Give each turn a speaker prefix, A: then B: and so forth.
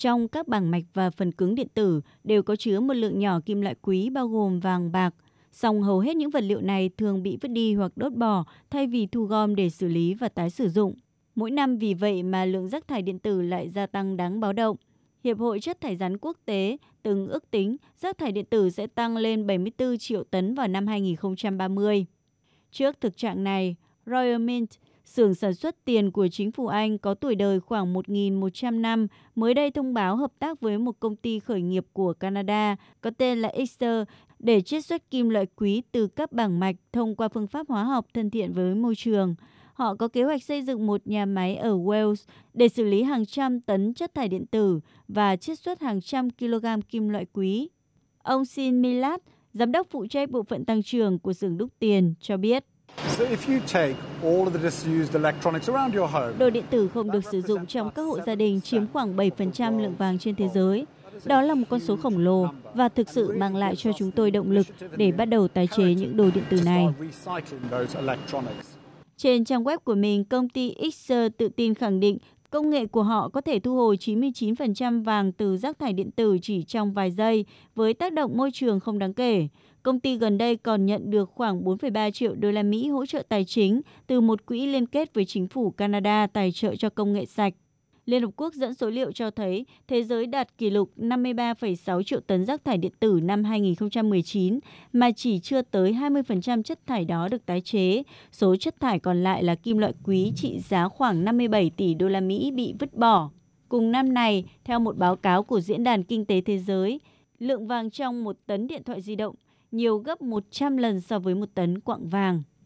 A: Trong các bảng mạch và phần cứng điện tử đều có chứa một lượng nhỏ kim loại quý bao gồm vàng, bạc. Song hầu hết những vật liệu này thường bị vứt đi hoặc đốt bỏ thay vì thu gom để xử lý và tái sử dụng. Mỗi năm vì vậy mà lượng rác thải điện tử lại gia tăng đáng báo động. Hiệp hội chất thải rắn quốc tế từng ước tính rác thải điện tử sẽ tăng lên 74 triệu tấn vào năm 2030. Trước thực trạng này, Royal Mint, xưởng sản xuất tiền của chính phủ Anh có tuổi đời khoảng 1.100 năm, mới đây thông báo hợp tác với một công ty khởi nghiệp của Canada có tên là Exter để chiết xuất kim loại quý từ các bảng mạch thông qua phương pháp hóa học thân thiện với môi trường. Họ có kế hoạch xây dựng một nhà máy ở Wales để xử lý hàng trăm tấn chất thải điện tử và chiết xuất hàng trăm kg kim loại quý. Ông Sin Milat, giám đốc phụ trách bộ phận tăng trưởng của xưởng đúc tiền, cho biết. Đồ điện tử không được sử dụng trong các hộ gia đình chiếm khoảng 7% lượng vàng trên thế giới. Đó là một con số khổng lồ và thực sự mang lại cho chúng tôi động lực để bắt đầu tái chế những đồ điện tử này. Trên trang web của mình, công ty Xer tự tin khẳng định công nghệ của họ có thể thu hồi 99% vàng từ rác thải điện tử chỉ trong vài giây với tác động môi trường không đáng kể. Công ty gần đây còn nhận được khoảng 4,3 triệu đô la Mỹ hỗ trợ tài chính từ một quỹ liên kết với chính phủ Canada tài trợ cho công nghệ sạch. Liên Hợp Quốc dẫn số liệu cho thấy thế giới đạt kỷ lục 53,6 triệu tấn rác thải điện tử năm 2019, mà chỉ chưa tới 20% chất thải đó được tái chế. Số chất thải còn lại là kim loại quý trị giá khoảng 57 tỷ đô la Mỹ bị vứt bỏ. Cùng năm này, theo một báo cáo của Diễn đàn Kinh tế Thế giới, lượng vàng trong một tấn điện thoại di động nhiều gấp 100 lần so với một tấn quặng vàng.